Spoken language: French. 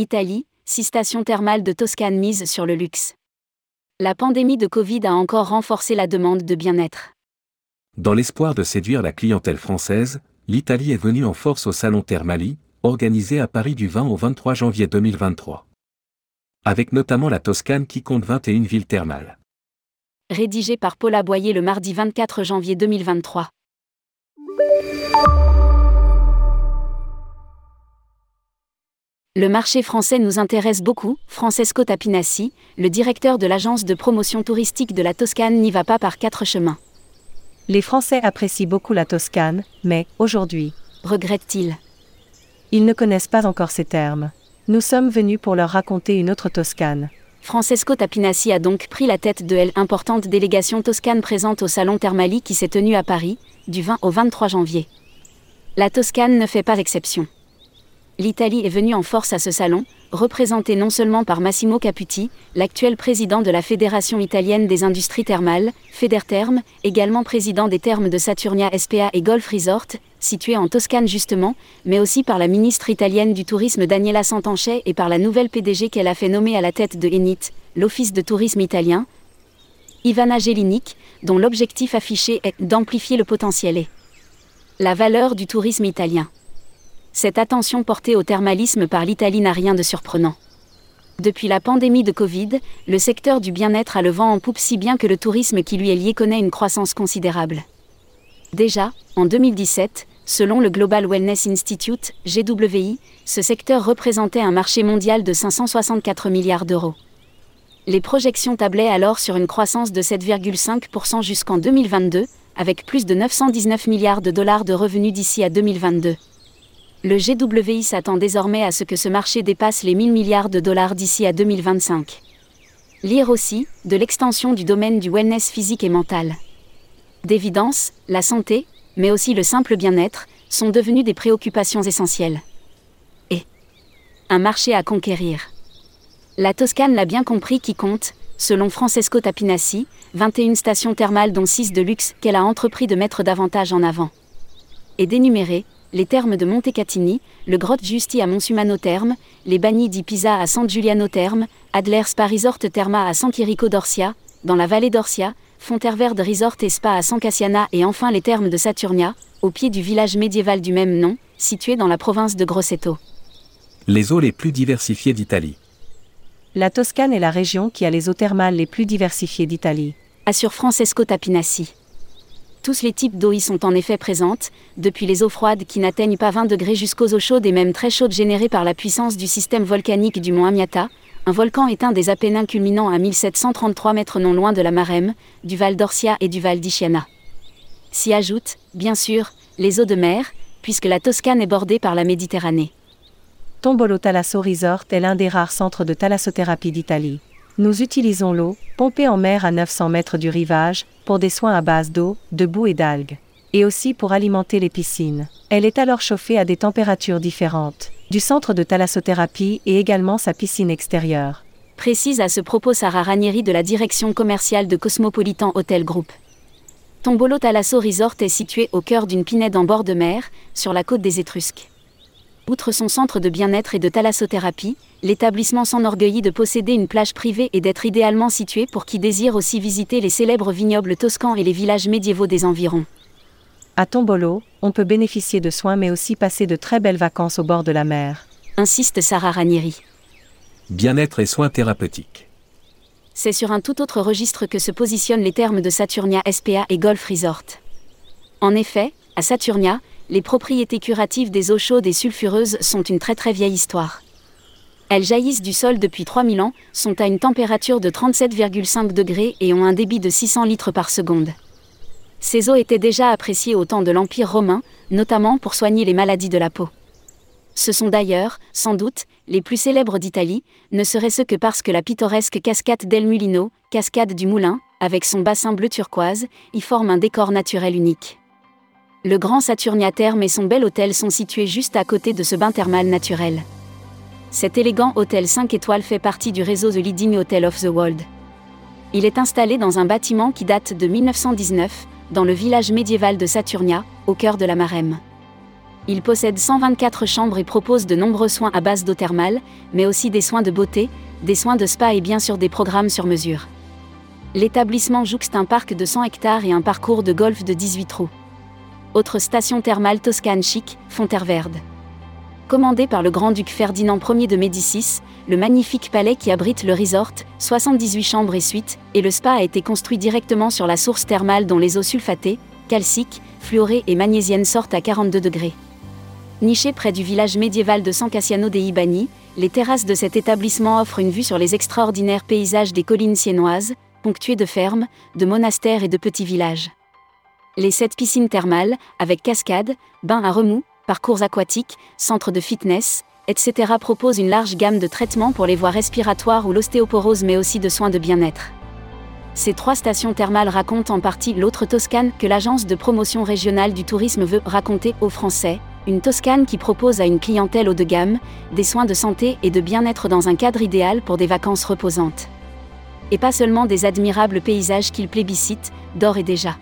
Italie, six stations thermales de Toscane misent sur le luxe. La pandémie de Covid a encore renforcé la demande de bien-être. Dans l'espoir de séduire la clientèle française, l'Italie est venue en force au Salon Thermali, organisé à Paris du 20 au 23 janvier 2023. Avec notamment la Toscane qui compte 21 villes thermales. Rédigé par Paula Boyer le mardi 24 janvier 2023. Le marché français nous intéresse beaucoup. Francesco Tapinassi, le directeur de l'agence de promotion touristique de la Toscane, n'y va pas par quatre chemins. Les Français apprécient beaucoup la Toscane, mais, aujourd'hui, regrette-t-il? Ils ne connaissent pas encore ces termes. Nous sommes venus pour leur raconter une autre Toscane. Francesco Tapinassi a donc pris la tête de l'importante délégation toscane présente au Salon Thermali qui s'est tenu à Paris, du 20 au 23 janvier. La Toscane ne fait pas exception l'Italie est venue en force à ce salon, représenté non seulement par Massimo Caputi, l'actuel président de la Fédération italienne des industries thermales, Federterm, également président des thermes de Saturnia SPA et Golf Resort, situé en Toscane justement, mais aussi par la ministre italienne du tourisme Daniela Santanchè et par la nouvelle PDG qu'elle a fait nommer à la tête de Enit, l'Office de tourisme italien, Ivana Gelinic, dont l'objectif affiché est d'amplifier le potentiel et la valeur du tourisme italien. Cette attention portée au thermalisme par l'Italie n'a rien de surprenant. Depuis la pandémie de Covid, le secteur du bien-être a le vent en poupe si bien que le tourisme qui lui est lié connaît une croissance considérable. Déjà, en 2017, selon le Global Wellness Institute, GWI, ce secteur représentait un marché mondial de 564 milliards d'euros. Les projections tablaient alors sur une croissance de 7,5% jusqu'en 2022, avec plus de 919 milliards de dollars de revenus d'ici à 2022. Le GWI s'attend désormais à ce que ce marché dépasse les 1000 milliards de dollars d'ici à 2025. Lire aussi, de l'extension du domaine du wellness physique et mental. D'évidence, la santé, mais aussi le simple bien-être, sont devenus des préoccupations essentielles. Et un marché à conquérir. La Toscane l'a bien compris qui compte, selon Francesco Tapinassi, 21 stations thermales dont 6 de luxe qu'elle a entrepris de mettre davantage en avant. Et d'énumérer, les thermes de Montecatini, le Grotte Justi à Monsumano Terme, les Bagni di Pisa à San Giuliano Terme, Adler Spa Resort Terma à San Chirico d'Orsia, dans la vallée d'Orsia, Fonterverde Resort et Spa à San Cassiana et enfin les thermes de Saturnia, au pied du village médiéval du même nom, situé dans la province de Grosseto. Les eaux les plus diversifiées d'Italie. La Toscane est la région qui a les eaux thermales les plus diversifiées d'Italie. Assure Francesco Tapinassi. Tous les types d'eau y sont en effet présentes, depuis les eaux froides qui n'atteignent pas 20 degrés jusqu'aux eaux chaudes et même très chaudes générées par la puissance du système volcanique du mont Amiata, un volcan éteint des Apennins culminant à 1733 mètres non loin de la Marème, du Val d'Orsia et du Val d'Ischiana. S'y ajoutent, bien sûr, les eaux de mer, puisque la Toscane est bordée par la Méditerranée. Tombolo Talasso Resort est l'un des rares centres de thalassothérapie d'Italie. Nous utilisons l'eau, pompée en mer à 900 mètres du rivage, pour des soins à base d'eau, de boue et d'algues. Et aussi pour alimenter les piscines. Elle est alors chauffée à des températures différentes, du centre de thalassothérapie et également sa piscine extérieure. Précise à ce propos Sarah Ranieri de la direction commerciale de Cosmopolitan Hotel Group. Tombolo Thalasso Resort est situé au cœur d'une pinède en bord de mer, sur la côte des Étrusques. Outre son centre de bien-être et de thalassothérapie, l'établissement s'enorgueillit de posséder une plage privée et d'être idéalement situé pour qui désire aussi visiter les célèbres vignobles toscans et les villages médiévaux des environs. À Tombolo, on peut bénéficier de soins mais aussi passer de très belles vacances au bord de la mer. Insiste Sarah Ranieri. Bien-être et soins thérapeutiques. C'est sur un tout autre registre que se positionnent les termes de Saturnia SPA et Golf Resort. En effet, à Saturnia, les propriétés curatives des eaux chaudes et sulfureuses sont une très très vieille histoire. Elles jaillissent du sol depuis 3000 ans, sont à une température de 37,5 degrés et ont un débit de 600 litres par seconde. Ces eaux étaient déjà appréciées au temps de l'Empire romain, notamment pour soigner les maladies de la peau. Ce sont d'ailleurs, sans doute, les plus célèbres d'Italie, ne serait-ce que parce que la pittoresque cascade del Mulino, cascade du Moulin, avec son bassin bleu turquoise, y forme un décor naturel unique. Le Grand Saturnia Therme et son bel hôtel sont situés juste à côté de ce bain thermal naturel. Cet élégant hôtel 5 étoiles fait partie du réseau The Leading Hotel of the World. Il est installé dans un bâtiment qui date de 1919, dans le village médiéval de Saturnia, au cœur de la Marème. Il possède 124 chambres et propose de nombreux soins à base d'eau thermale, mais aussi des soins de beauté, des soins de spa et bien sûr des programmes sur mesure. L'établissement jouxte un parc de 100 hectares et un parcours de golf de 18 trous. Autre station thermale toscane chic, Fonterverde. Commandé par le grand-duc Ferdinand Ier de Médicis, le magnifique palais qui abrite le resort, 78 chambres et suites, et le spa a été construit directement sur la source thermale dont les eaux sulfatées, calciques, fluorées et magnésiennes sortent à 42 degrés. Niché près du village médiéval de San Cassiano dei Ibani, les terrasses de cet établissement offrent une vue sur les extraordinaires paysages des collines siennoises, ponctuées de fermes, de monastères et de petits villages. Les sept piscines thermales, avec cascades, bains à remous, parcours aquatiques, centres de fitness, etc. proposent une large gamme de traitements pour les voies respiratoires ou l'ostéoporose mais aussi de soins de bien-être. Ces trois stations thermales racontent en partie l'autre Toscane que l'agence de promotion régionale du tourisme veut raconter aux Français, une Toscane qui propose à une clientèle haut de gamme des soins de santé et de bien-être dans un cadre idéal pour des vacances reposantes. Et pas seulement des admirables paysages qu'il plébiscite, d'or et déjà.